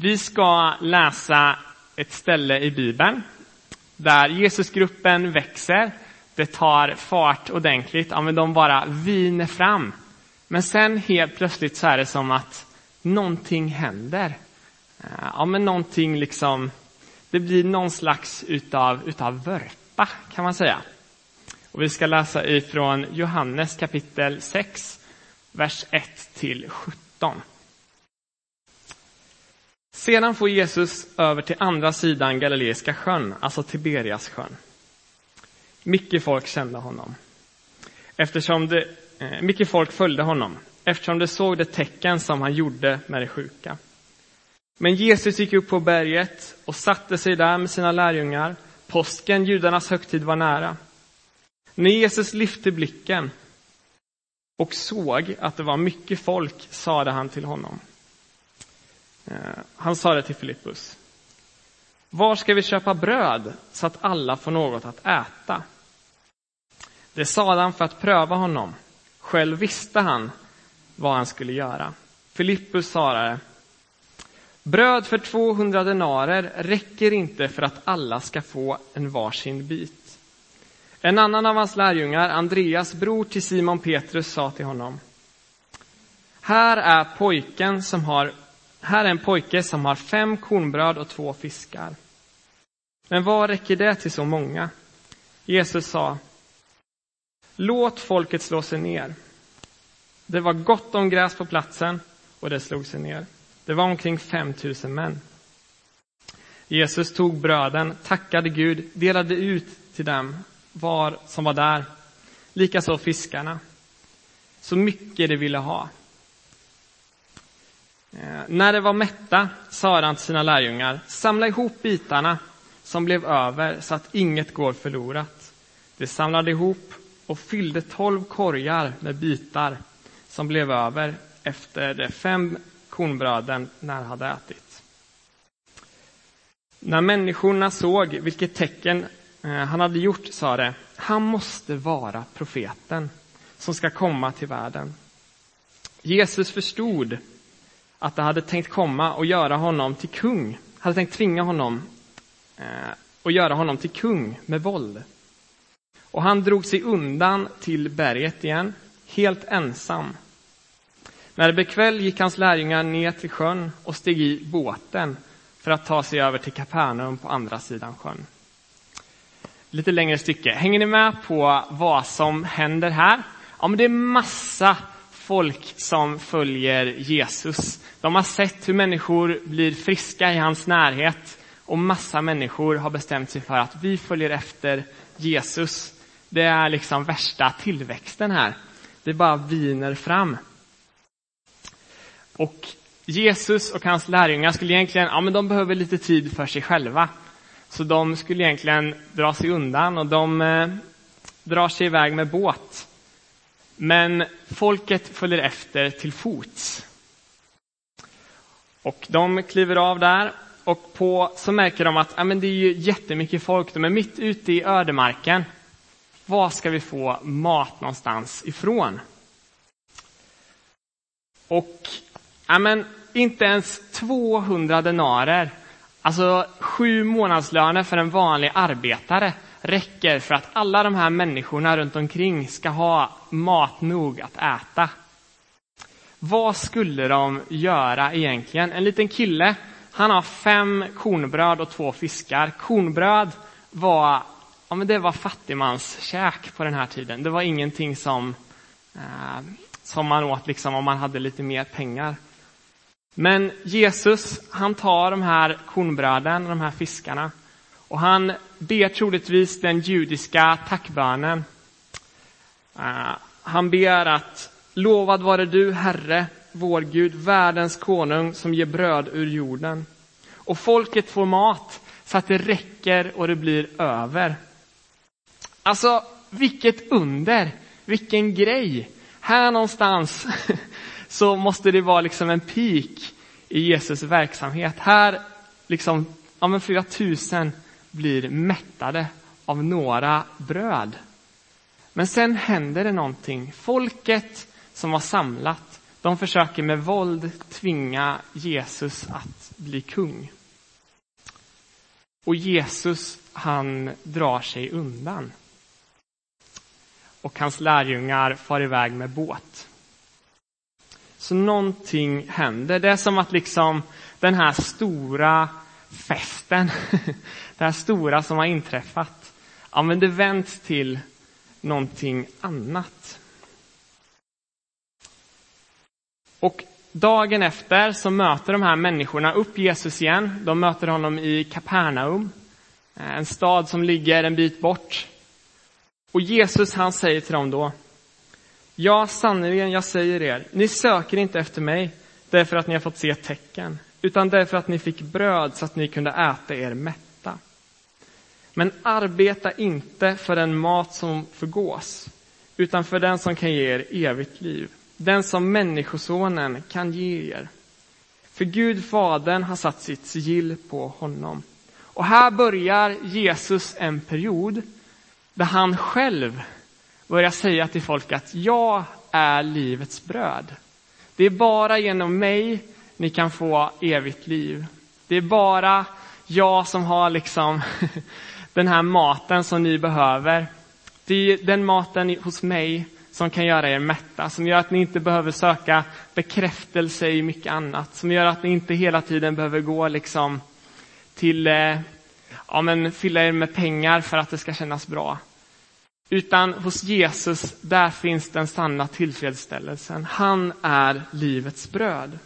Vi ska läsa ett ställe i Bibeln där Jesusgruppen växer. Det tar fart ordentligt. Ja, men de bara viner fram. Men sen helt plötsligt så är det som att någonting händer. Eh, ja, men någonting liksom, det blir någon slags utav, utav vörpa kan man säga. Och vi ska läsa ifrån Johannes kapitel 6, vers 1 till 17. Sedan får Jesus över till andra sidan Galileiska sjön, alltså Tiberias sjön. Mycket folk kände honom. Eftersom det, eh, mycket folk följde honom, eftersom de såg det tecken som han gjorde med de sjuka. Men Jesus gick upp på berget och satte sig där med sina lärjungar. Påsken, judarnas högtid, var nära. När Jesus lyfte blicken och såg att det var mycket folk sade han till honom. Eh, han sa det till Filippus. Var ska vi köpa bröd så att alla får något att äta? Det sade han för att pröva honom. Själv visste han vad han skulle göra. Filippus svarade. Bröd för 200 denarer räcker inte för att alla ska få en varsin bit. En annan av hans lärjungar, Andreas bror till Simon Petrus, sa till honom. Här är pojken som har här är en pojke som har fem kornbröd och två fiskar. Men vad räcker det till så många? Jesus sa, låt folket slå sig ner. Det var gott om gräs på platsen och det slog sig ner. Det var omkring 5000 män. Jesus tog bröden, tackade Gud, delade ut till dem var som var där. Likaså fiskarna. Så mycket de ville ha. Eh, när de var mätta sa han till sina lärjungar, samla ihop bitarna som blev över så att inget går förlorat. De samlade ihop och fyllde tolv korgar med bitar som blev över efter de fem kornbröden när hade ätit. När människorna såg vilket tecken eh, han hade gjort sa de, han måste vara profeten som ska komma till världen. Jesus förstod att de hade tänkt komma och göra honom till kung, hade tänkt tvinga honom eh, och göra honom till kung med våld. Och han drog sig undan till berget igen, helt ensam. När det blev kväll gick hans lärjungar ner till sjön och steg i båten för att ta sig över till Kapernaum på andra sidan sjön. Lite längre stycke. Hänger ni med på vad som händer här? Ja, men det är massa folk som följer Jesus. De har sett hur människor blir friska i hans närhet och massa människor har bestämt sig för att vi följer efter Jesus. Det är liksom värsta tillväxten här. Det bara viner fram. Och Jesus och hans lärjungar skulle egentligen, ja men de behöver lite tid för sig själva. Så de skulle egentligen dra sig undan och de eh, drar sig iväg med båt. Men folket följer efter till fots. Och de kliver av där och på så märker de att ja, men det är ju jättemycket folk. De är mitt ute i ödemarken. Var ska vi få mat någonstans ifrån? Och ja, men inte ens 200 denarer, alltså sju månadslöner för en vanlig arbetare räcker för att alla de här människorna runt omkring ska ha mat nog att äta. Vad skulle de göra egentligen? En liten kille, han har fem kornbröd och två fiskar. Kornbröd var, ja, men det var fattigmanskäk på den här tiden. Det var ingenting som, eh, som man åt liksom om man hade lite mer pengar. Men Jesus, han tar de här kornbröden och de här fiskarna och han ber troligtvis den judiska tackbönen. Uh, han ber att lovad vare du, Herre, vår Gud, världens konung som ger bröd ur jorden. Och folket får mat så att det räcker och det blir över. Alltså, vilket under! Vilken grej! Här någonstans så måste det vara liksom en peak i Jesus verksamhet. Här, liksom, ja men flera tusen blir mättade av några bröd. Men sen händer det någonting. Folket som var samlat, De försöker med våld tvinga Jesus att bli kung. Och Jesus, han drar sig undan. Och hans lärjungar far iväg med båt. Så någonting händer. Det är som att liksom den här stora festen, det här stora som har inträffat, ja men det vänds till någonting annat. Och dagen efter så möter de här människorna upp Jesus igen. De möter honom i Kapernaum, en stad som ligger en bit bort. Och Jesus han säger till dem då, Ja, sannerligen, jag säger er, ni söker inte efter mig därför att ni har fått se tecken, utan därför att ni fick bröd så att ni kunde äta er mätt. Men arbeta inte för den mat som förgås, utan för den som kan ge er evigt liv, den som Människosonen kan ge er. För Gud, Fadern, har satt sitt sigill på honom. Och här börjar Jesus en period där han själv börjar säga till folk att jag är livets bröd. Det är bara genom mig ni kan få evigt liv. Det är bara jag som har liksom den här maten som ni behöver. Det är den maten hos mig som kan göra er mätta, som gör att ni inte behöver söka bekräftelse i mycket annat, som gör att ni inte hela tiden behöver gå liksom till, eh, ja men fylla er med pengar för att det ska kännas bra. Utan hos Jesus, där finns den sanna tillfredsställelsen. Han är livets bröd.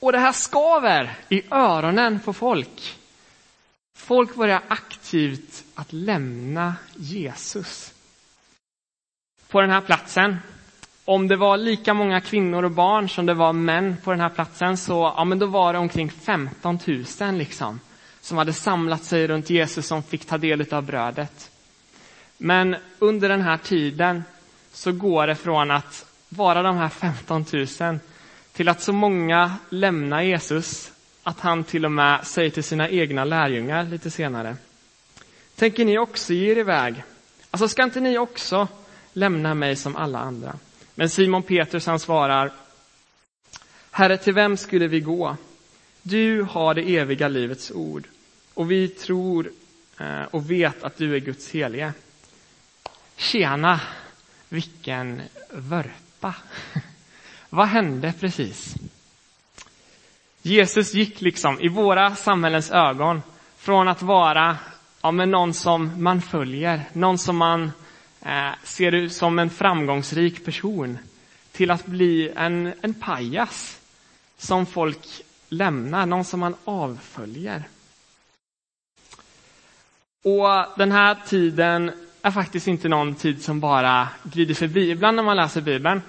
Och det här skaver i öronen på folk. Folk börjar aktivt att lämna Jesus. På den här platsen, om det var lika många kvinnor och barn som det var män på den här platsen, så ja, men då var det omkring 15 000 liksom som hade samlat sig runt Jesus som fick ta del av brödet. Men under den här tiden så går det från att vara de här 15 000 till att så många lämnar Jesus att han till och med säger till sina egna lärjungar lite senare. Tänker ni också ge er iväg? Alltså ska inte ni också lämna mig som alla andra? Men Simon Petrus han svarar Herre, till vem skulle vi gå? Du har det eviga livets ord och vi tror eh, och vet att du är Guds helige. Tjena, vilken vörpa! Vad hände precis? Jesus gick liksom i våra samhällens ögon från att vara ja, men någon som man följer, någon som man eh, ser som en framgångsrik person till att bli en, en pajas som folk lämnar, någon som man avföljer. Och den här tiden är faktiskt inte någon tid som bara glider förbi. Ibland när man läser Bibeln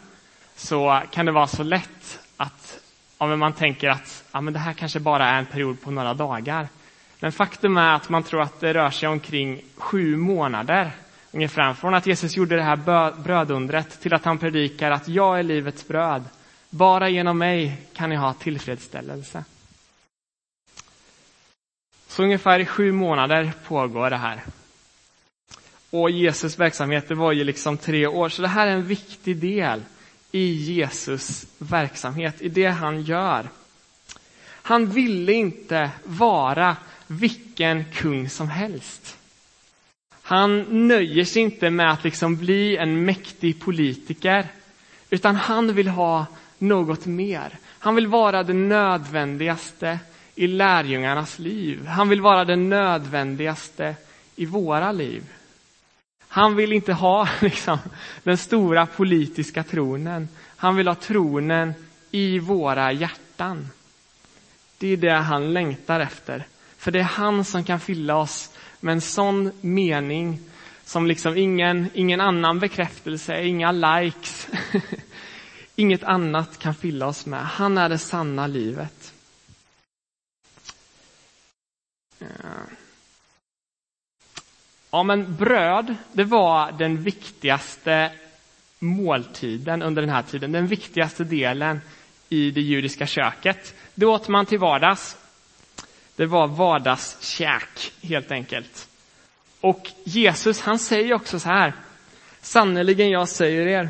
så kan det vara så lätt att ja, man tänker att ja, men det här kanske bara är en period på några dagar. Men faktum är att man tror att det rör sig omkring sju månader ungefär. Från att Jesus gjorde det här brödundret till att han predikar att jag är livets bröd. Bara genom mig kan ni ha tillfredsställelse. Så ungefär i sju månader pågår det här. Och Jesus verksamhet det var ju liksom tre år, så det här är en viktig del i Jesus verksamhet, i det han gör. Han ville inte vara vilken kung som helst. Han nöjer sig inte med att liksom bli en mäktig politiker, utan han vill ha något mer. Han vill vara det nödvändigaste i lärjungarnas liv. Han vill vara det nödvändigaste i våra liv. Han vill inte ha liksom, den stora politiska tronen. Han vill ha tronen i våra hjärtan. Det är det han längtar efter. För det är han som kan fylla oss med en sån mening som liksom ingen, ingen annan bekräftelse, inga likes, inget annat kan fylla oss med. Han är det sanna livet. Ja, men bröd, det var den viktigaste måltiden under den här tiden, den viktigaste delen i det judiska köket. Det åt man till vardags. Det var vardagskäk, helt enkelt. Och Jesus, han säger också så här, sannerligen jag säger er,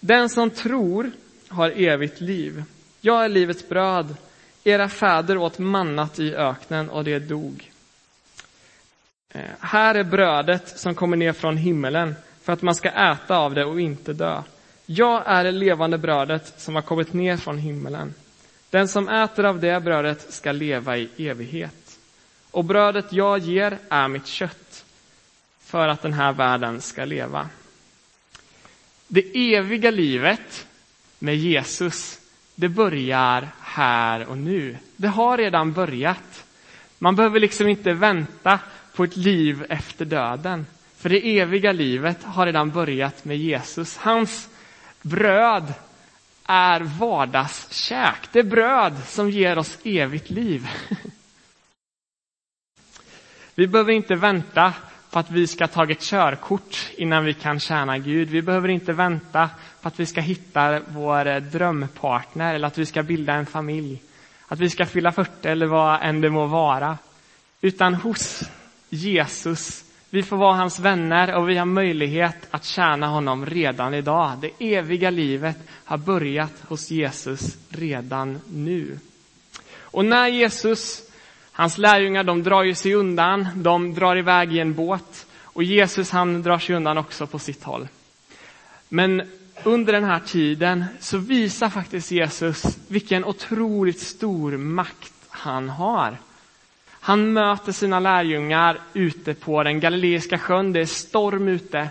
Den som tror har evigt liv. Jag är livets bröd. Era fäder åt mannat i öknen och det dog. Eh, här är brödet som kommer ner från himmelen för att man ska äta av det och inte dö. Jag är det levande brödet som har kommit ner från himmelen. Den som äter av det brödet ska leva i evighet. Och brödet jag ger är mitt kött för att den här världen ska leva. Det eviga livet med Jesus, det börjar här och nu. Det har redan börjat. Man behöver liksom inte vänta på ett liv efter döden. För det eviga livet har redan börjat med Jesus. Hans bröd är vardagskäk. Det är bröd som ger oss evigt liv. Vi behöver inte vänta på att vi ska ta ett körkort innan vi kan tjäna Gud. Vi behöver inte vänta på att vi ska hitta vår drömpartner eller att vi ska bilda en familj. Att vi ska fylla 40 eller vad än det må vara. Utan hos Jesus, vi får vara hans vänner och vi har möjlighet att tjäna honom redan idag. Det eviga livet har börjat hos Jesus redan nu. Och när Jesus Hans lärjungar de drar ju sig undan, de drar iväg i en båt och Jesus han drar sig undan också på sitt håll. Men under den här tiden så visar faktiskt Jesus vilken otroligt stor makt han har. Han möter sina lärjungar ute på den galileiska sjön, det är storm ute.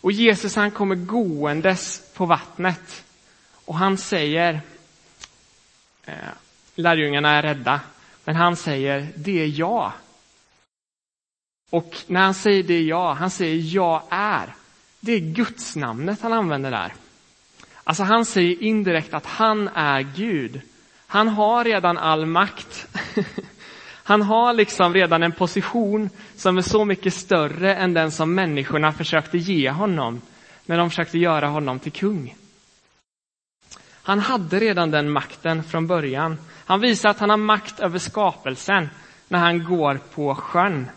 Och Jesus han kommer gåendes på vattnet. Och han säger, eh, lärjungarna är rädda. Men han säger, det är jag. Och när han säger det är jag, han säger jag är. Det är Guds namnet han använder där. Alltså han säger indirekt att han är Gud. Han har redan all makt. Han har liksom redan en position som är så mycket större än den som människorna försökte ge honom när de försökte göra honom till kung. Han hade redan den makten från början. Han visar att han har makt över skapelsen när han går på sjön.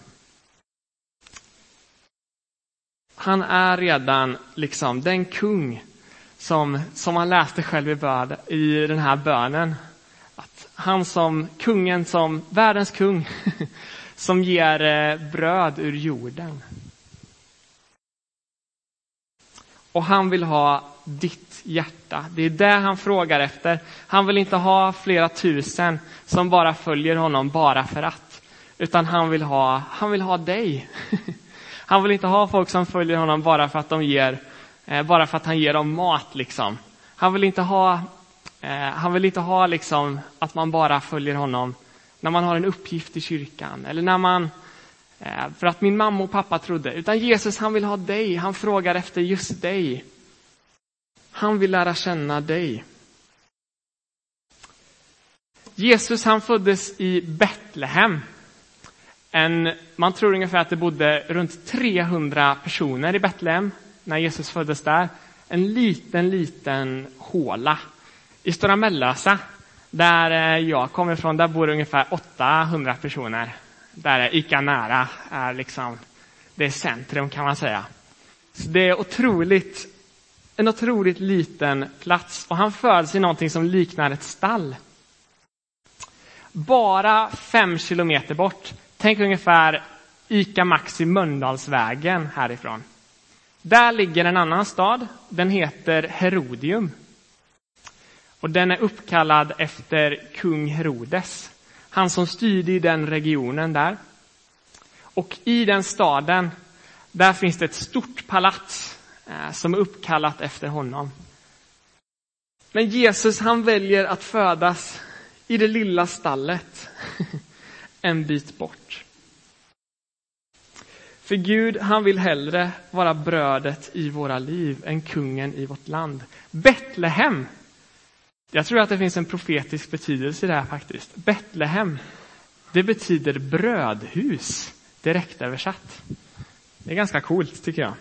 Han är redan liksom den kung som, som han läste själv i, börd, i den här bönen. Att han som kungen, som världens kung, som ger eh, bröd ur jorden. Och han vill ha ditt hjärta. Det är det han frågar efter. Han vill inte ha flera tusen som bara följer honom bara för att. Utan han vill ha, han vill ha dig. Han vill inte ha folk som följer honom bara för att, de ger, eh, bara för att han ger dem mat. Liksom. Han vill inte ha, Eh, han vill inte ha liksom, att man bara följer honom när man har en uppgift i kyrkan eller när man eh, för att min mamma och pappa trodde. Utan Jesus han vill ha dig, han frågar efter just dig. Han vill lära känna dig. Jesus han föddes i Betlehem. En, man tror ungefär att det bodde runt 300 personer i Betlehem när Jesus föddes där. En liten, liten håla. I Stora Mellösa, där eh, jag kommer ifrån, där bor ungefär 800 personer. Där är Ica nära, är liksom, det är centrum kan man säga. Så det är otroligt en otroligt liten plats och han föds i någonting som liknar ett stall. Bara fem kilometer bort, tänk ungefär ICA Maxi Mölndalsvägen härifrån. Där ligger en annan stad, den heter Herodium. Och den är uppkallad efter kung Herodes, han som styrde i den regionen där. Och i den staden, där finns det ett stort palats eh, som är uppkallat efter honom. Men Jesus han väljer att födas i det lilla stallet en bit bort. För Gud, han vill hellre vara brödet i våra liv än kungen i vårt land. Betlehem. Jag tror att det finns en profetisk betydelse i det här faktiskt. Betlehem, det betyder brödhus, direkt översatt. Det är ganska coolt tycker jag.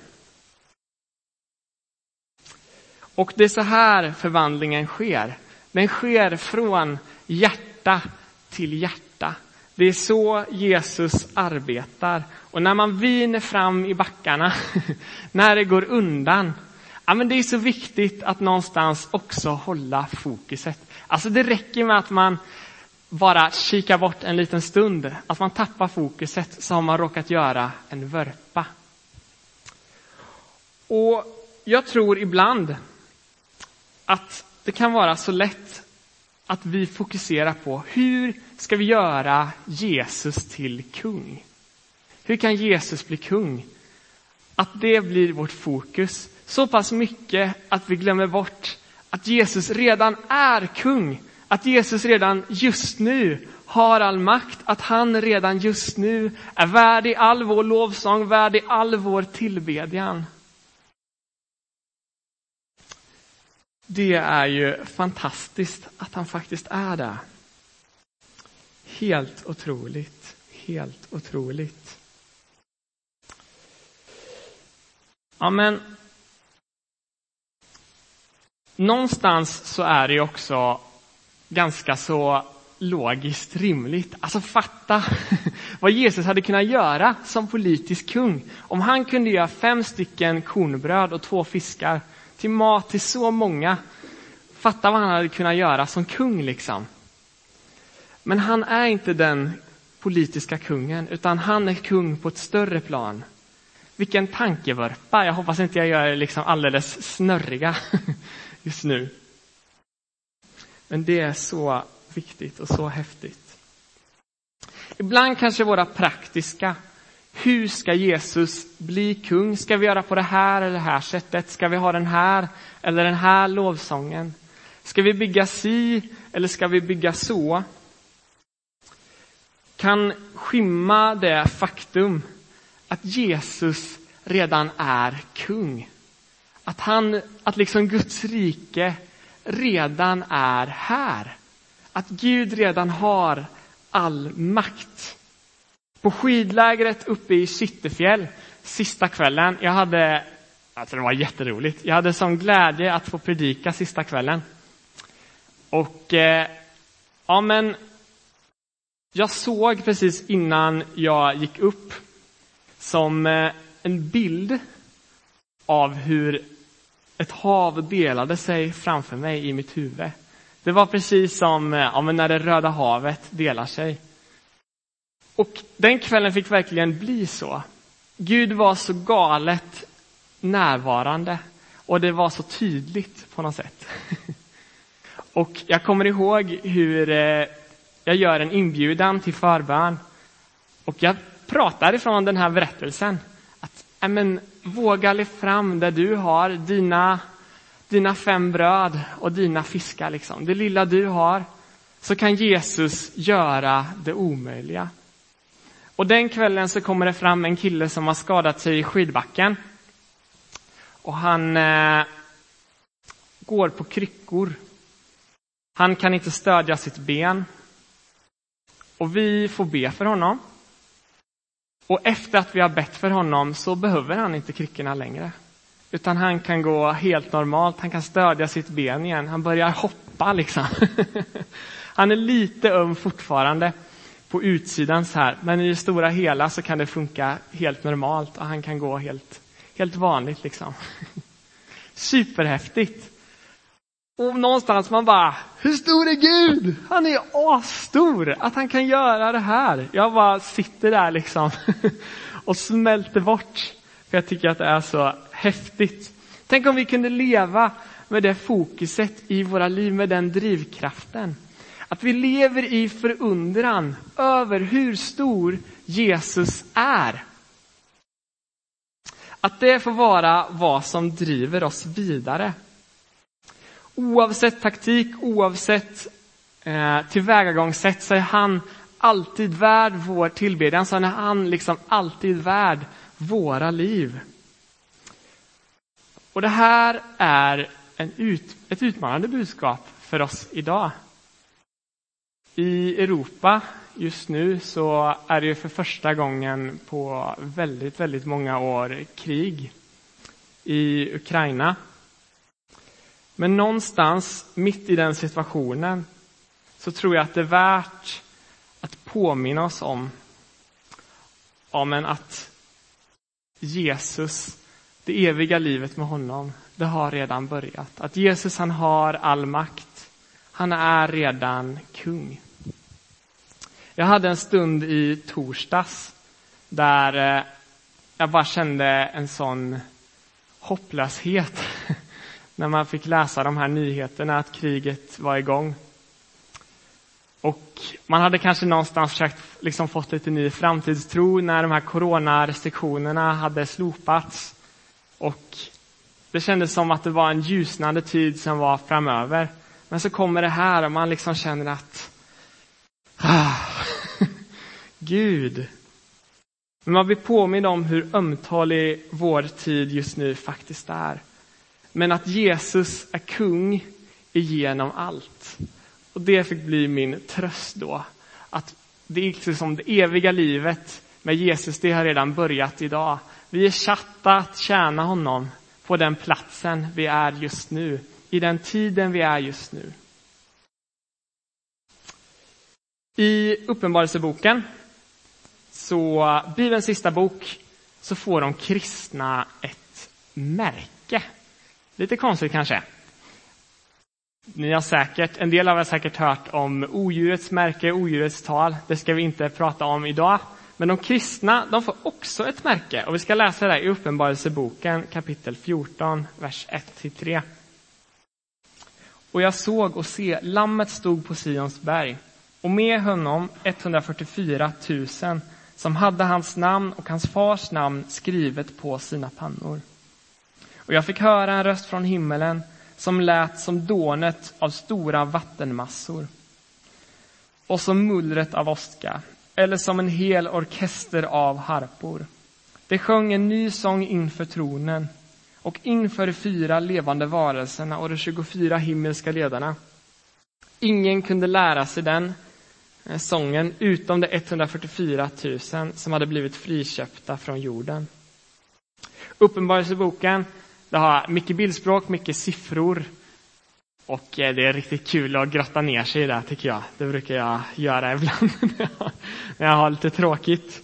Och det är så här förvandlingen sker. Den sker från hjärta till hjärta. Det är så Jesus arbetar. Och när man viner fram i backarna, när det går undan, ja, men det är så viktigt att någonstans också hålla fokuset. Alltså det räcker med att man bara kikar bort en liten stund, att man tappar fokuset så har man råkat göra en vörpa. Och jag tror ibland att det kan vara så lätt att vi fokuserar på hur ska vi göra Jesus till kung? Hur kan Jesus bli kung? Att det blir vårt fokus så pass mycket att vi glömmer bort att Jesus redan är kung. Att Jesus redan just nu har all makt, att han redan just nu är värd all vår lovsång, värd all vår tillbedjan. Det är ju fantastiskt att han faktiskt är det. Helt otroligt, helt otroligt. Ja, men någonstans så är det ju också ganska så logiskt rimligt. Alltså fatta vad Jesus hade kunnat göra som politisk kung. Om han kunde göra fem stycken kornbröd och två fiskar till mat till så många. Fatta vad han hade kunnat göra som kung liksom. Men han är inte den politiska kungen, utan han är kung på ett större plan. Vilken tankevurpa! Jag hoppas inte jag gör er liksom alldeles snurriga just nu. Men det är så viktigt och så häftigt. Ibland kanske våra praktiska hur ska Jesus bli kung? Ska vi göra på det här eller det här sättet? Ska vi ha den här eller den här lovsången? Ska vi bygga si eller ska vi bygga så? Kan skymma det faktum att Jesus redan är kung. Att han, att liksom Guds rike redan är här. Att Gud redan har all makt. På skidlägret uppe i Kittelfjäll sista kvällen, jag hade, alltså det var jätteroligt, jag hade sån glädje att få predika sista kvällen. Och eh, ja men, jag såg precis innan jag gick upp som eh, en bild av hur ett hav delade sig framför mig i mitt huvud. Det var precis som eh, ja, när det Röda havet delar sig. Och den kvällen fick verkligen bli så. Gud var så galet närvarande och det var så tydligt på något sätt. Och jag kommer ihåg hur eh, jag gör en inbjudan till förbön. Och jag pratar ifrån den här berättelsen. Att, men, våga lyfta fram det du har, dina, dina fem bröd och dina fiskar. Liksom. Det lilla du har. Så kan Jesus göra det omöjliga. Och den kvällen så kommer det fram en kille som har skadat sig i skidbacken. Och han eh, går på kryckor. Han kan inte stödja sitt ben. Och vi får be för honom. Och efter att vi har bett för honom så behöver han inte kryckorna längre. Utan han kan gå helt normalt, han kan stödja sitt ben igen. Han börjar hoppa liksom. han är lite öm fortfarande på utsidan så här. Men i det stora hela så kan det funka helt normalt och han kan gå helt, helt vanligt liksom. Superhäftigt. Och någonstans man bara, hur stor är Gud? Han är asstor, att han kan göra det här. Jag bara sitter där liksom och smälter bort. För jag tycker att det är så häftigt. Tänk om vi kunde leva med det fokuset i våra liv, med den drivkraften. Att vi lever i förundran över hur stor Jesus är. Att det får vara vad som driver oss vidare. Oavsett taktik, oavsett eh, tillvägagångssätt så är han alltid värd vår tillbedjan. Så är han liksom alltid värd våra liv. Och det här är en ut, ett utmanande budskap för oss idag. I Europa just nu så är det för första gången på väldigt, väldigt många år krig i Ukraina. Men någonstans mitt i den situationen så tror jag att det är värt att påminna oss om, om men att Jesus det eviga livet med honom, det har redan börjat. Att Jesus han har all makt. Han är redan kung. Jag hade en stund i torsdags där eh, jag bara kände en sån hopplöshet när man fick läsa de här nyheterna att kriget var igång. Och man hade kanske någonstans försökt liksom fått lite ny framtidstro när de här coronarestriktionerna hade slopats. Och det kändes som att det var en ljusnande tid som var framöver. Men så kommer det här och man liksom känner att ah, Gud. Men man blir påmind om hur ömtålig vår tid just nu faktiskt är. Men att Jesus är kung igenom allt. Och det fick bli min tröst då. Att det är liksom det eviga livet med Jesus, det har redan börjat idag. Vi är satta att tjäna honom på den platsen vi är just nu, i den tiden vi är just nu. I Uppenbarelseboken, så Bibelns sista bok, så får de kristna ett märke. Lite konstigt kanske. Ni har säkert, en del av er har säkert hört om odjurets märke, odjurets tal. Det ska vi inte prata om idag. Men de kristna, de får också ett märke. Och vi ska läsa det i Uppenbarelseboken kapitel 14, vers 1-3. Och jag såg och se, lammet stod på Sions berg och med honom 144 000 som hade hans namn och hans fars namn skrivet på sina pannor. Och jag fick höra en röst från himmelen som lät som dånet av stora vattenmassor och som mullret av åska, eller som en hel orkester av harpor. Det sjöng en ny sång inför tronen och inför de fyra levande varelserna och de 24 himmelska ledarna. Ingen kunde lära sig den eh, sången utom de 144 000 som hade blivit friköpta från jorden. Uppenbarelseboken det har mycket bildspråk, mycket siffror. Och eh, det är riktigt kul att grotta ner sig i det, tycker jag. Det brukar jag göra ibland när jag har lite tråkigt.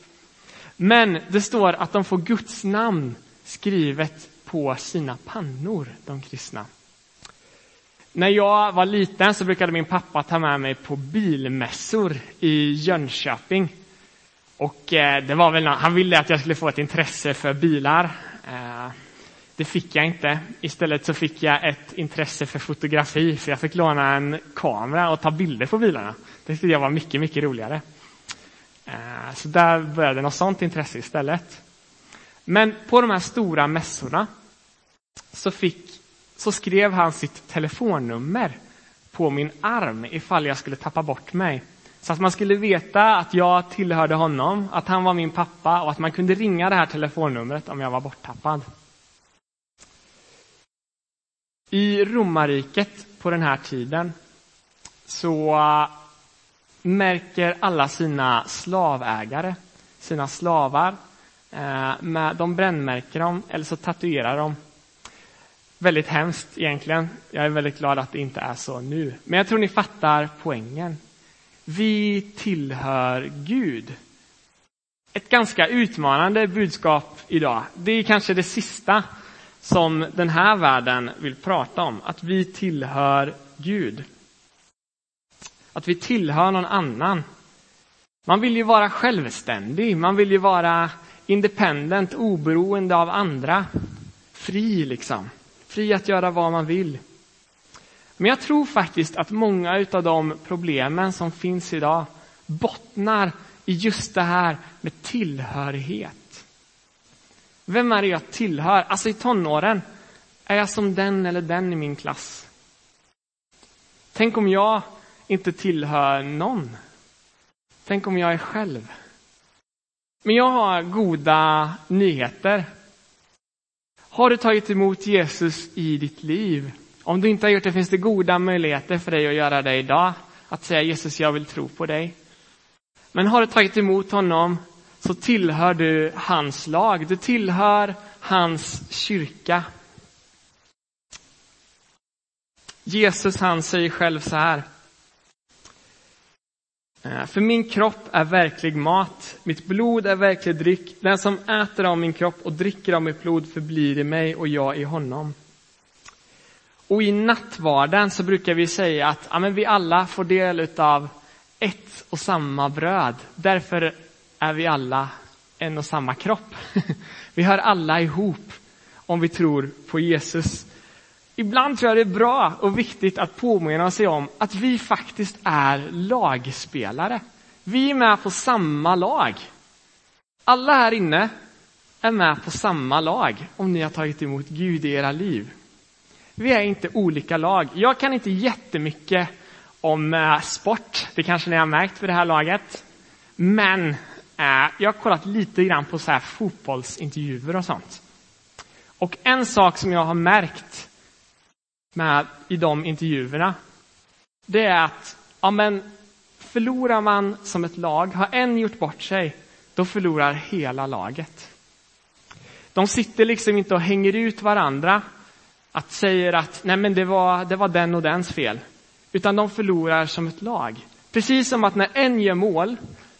Men det står att de får Guds namn skrivet på sina pannor, de kristna. När jag var liten så brukade min pappa ta med mig på bilmässor i Jönköping. Och eh, det var väl, han ville att jag skulle få ett intresse för bilar. Det fick jag inte. Istället så fick jag ett intresse för fotografi, för jag fick låna en kamera och ta bilder på bilarna. Det tyckte jag var mycket, mycket roligare. Eh, så där började något sånt intresse istället. Men på de här stora mässorna så, fick, så skrev han sitt telefonnummer på min arm ifall jag skulle tappa bort mig. Så att man skulle veta att jag tillhörde honom, att han var min pappa och att man kunde ringa det här telefonnumret om jag var borttappad. I romarriket på den här tiden så eh, märker alla sina slavägare, sina slavar, eh, med, de brännmärker dem eller så tatuerar de. Väldigt hemskt egentligen. Jag är väldigt glad att det inte är så nu. Men jag tror ni fattar poängen. Vi tillhör Gud. Ett ganska utmanande budskap idag. Det är kanske det sista som den här världen vill prata om. Att vi tillhör Gud. Att vi tillhör någon annan. Man vill ju vara självständig, man vill ju vara independent, oberoende av andra. Fri liksom. Fri att göra vad man vill. Men jag tror faktiskt att många av de problemen som finns idag bottnar i just det här med tillhörighet. Vem är det jag tillhör? Alltså i tonåren, är jag som den eller den i min klass? Tänk om jag inte tillhör någon? Tänk om jag är själv? Men jag har goda nyheter. Har du tagit emot Jesus i ditt liv? Om du inte har gjort det finns det goda möjligheter för dig att göra det idag. Att säga Jesus, jag vill tro på dig. Men har du tagit emot honom så tillhör du hans lag. Du tillhör hans kyrka. Jesus han säger själv så här. Eh, för min kropp är verklig mat, mitt blod är verklig dryck. Den som äter av min kropp och dricker av mitt blod förblir i mig och jag i honom. Och i nattvarden så brukar vi säga att ja, men vi alla får del av ett och samma bröd. Därför är vi alla en och samma kropp. Vi hör alla ihop om vi tror på Jesus. Ibland tror jag det är bra och viktigt att påminna sig om att vi faktiskt är lagspelare. Vi är med på samma lag. Alla här inne är med på samma lag om ni har tagit emot Gud i era liv. Vi är inte olika lag. Jag kan inte jättemycket om eh, sport, det kanske ni har märkt för det här laget. Men Eh, jag har kollat lite grann på så här fotbollsintervjuer och sånt. Och en sak som jag har märkt med, i de intervjuerna, det är att ja, men, förlorar man som ett lag, har en gjort bort sig, då förlorar hela laget. De sitter liksom inte och hänger ut varandra, att säger att nej men det var, det var den och dens fel, utan de förlorar som ett lag. Precis som att när en gör mål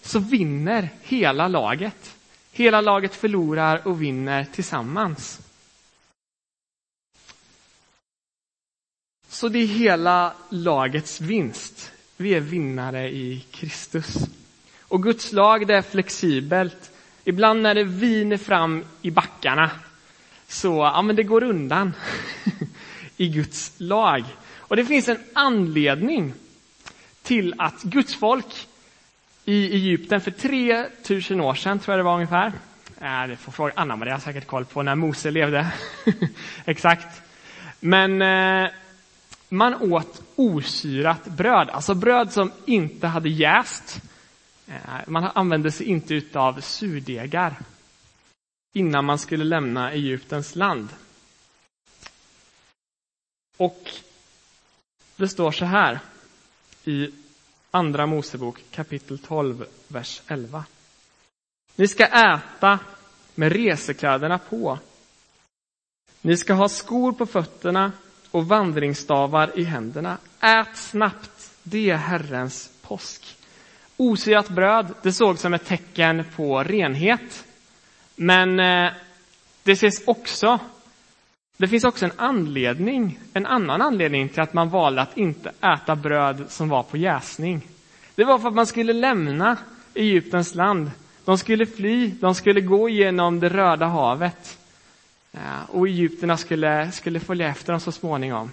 så vinner hela laget. Hela laget förlorar och vinner tillsammans. Så det är hela lagets vinst. Vi är vinnare i Kristus. Och Guds lag det är flexibelt. Ibland när det viner fram i backarna så ja, men det går undan i Guds lag. Och det finns en anledning till att Guds folk i Egypten för 3000 år sedan, tror jag det var ungefär, äh, det får fråga Anna-Maria har säkert koll på när Mose levde. Exakt. Men eh, man åt osyrat bröd, alltså bröd som inte hade jäst. Eh, man använde sig inte av surdegar innan man skulle lämna Egyptens land. Och det står så här i Andra Mosebok kapitel 12, vers 11. Ni ska äta med resekläderna på. Ni ska ha skor på fötterna och vandringsstavar i händerna. Ät snabbt, det är Herrens påsk. Osyrat bröd, det såg som ett tecken på renhet. Men eh, det ses också, det finns också en anledning, en annan anledning till att man valde att inte äta bröd som var på jäsning. Det var för att man skulle lämna Egyptens land. De skulle fly, de skulle gå genom det röda havet. Och egyptierna skulle, skulle följa efter dem så småningom.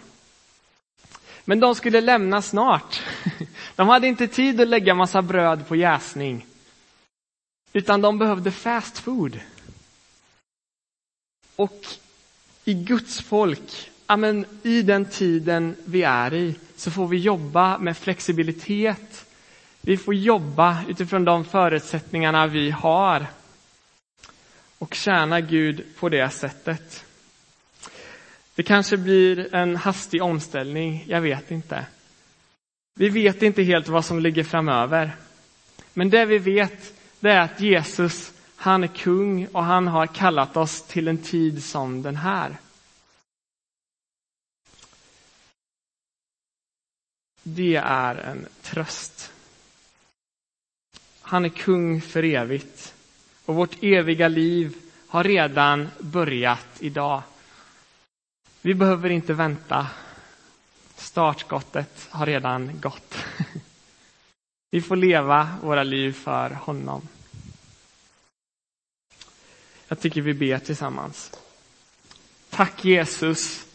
Men de skulle lämna snart. De hade inte tid att lägga massa bröd på jäsning. Utan de behövde fast food. Och i Guds folk, amen, i den tiden vi är i, så får vi jobba med flexibilitet. Vi får jobba utifrån de förutsättningarna vi har och tjäna Gud på det sättet. Det kanske blir en hastig omställning, jag vet inte. Vi vet inte helt vad som ligger framöver. Men det vi vet, det är att Jesus, han är kung och han har kallat oss till en tid som den här. Det är en tröst. Han är kung för evigt. Och vårt eviga liv har redan börjat idag. Vi behöver inte vänta. Startskottet har redan gått. Vi får leva våra liv för honom. Jag tycker vi ber tillsammans. Tack Jesus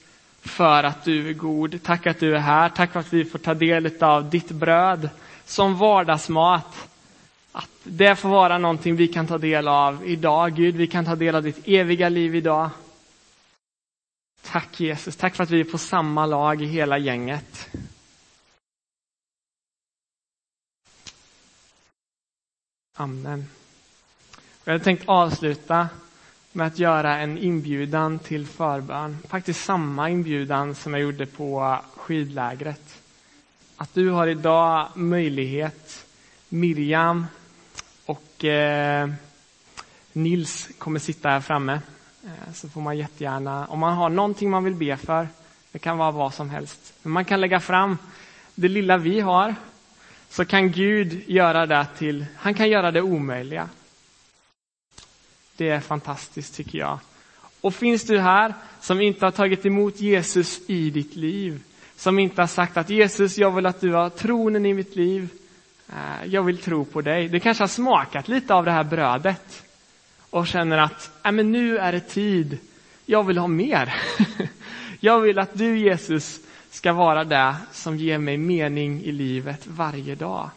för att du är god. Tack att du är här. Tack för att vi får ta del av ditt bröd som vardagsmat. Att det får vara någonting vi kan ta del av idag. Gud, vi kan ta del av ditt eviga liv idag. Tack Jesus, tack för att vi är på samma lag i hela gänget. Amen. Jag hade tänkt avsluta med att göra en inbjudan till förbön. Faktiskt samma inbjudan som jag gjorde på skidlägret. Att du har idag möjlighet, Miriam, och eh, Nils kommer sitta här framme. Eh, så får man jättegärna, om man har någonting man vill be för, det kan vara vad som helst. Men man kan lägga fram det lilla vi har, så kan Gud göra det till, han kan göra det omöjliga. Det är fantastiskt tycker jag. Och finns du här som inte har tagit emot Jesus i ditt liv, som inte har sagt att Jesus, jag vill att du har tronen i mitt liv, eh, jag vill tro på dig. Du kanske har smakat lite av det här brödet och känner att äh, men nu är det tid, jag vill ha mer. jag vill att du Jesus ska vara det som ger mig mening i livet varje dag.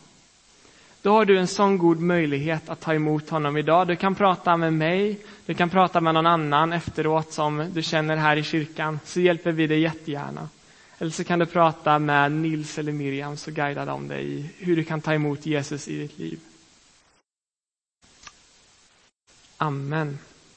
Då har du en sån god möjlighet att ta emot honom idag. Du kan prata med mig, du kan prata med någon annan efteråt som du känner här i kyrkan, så hjälper vi dig jättegärna. Eller så kan du prata med Nils eller Miriam så guidar de dig i hur du kan ta emot Jesus i ditt liv. Amen.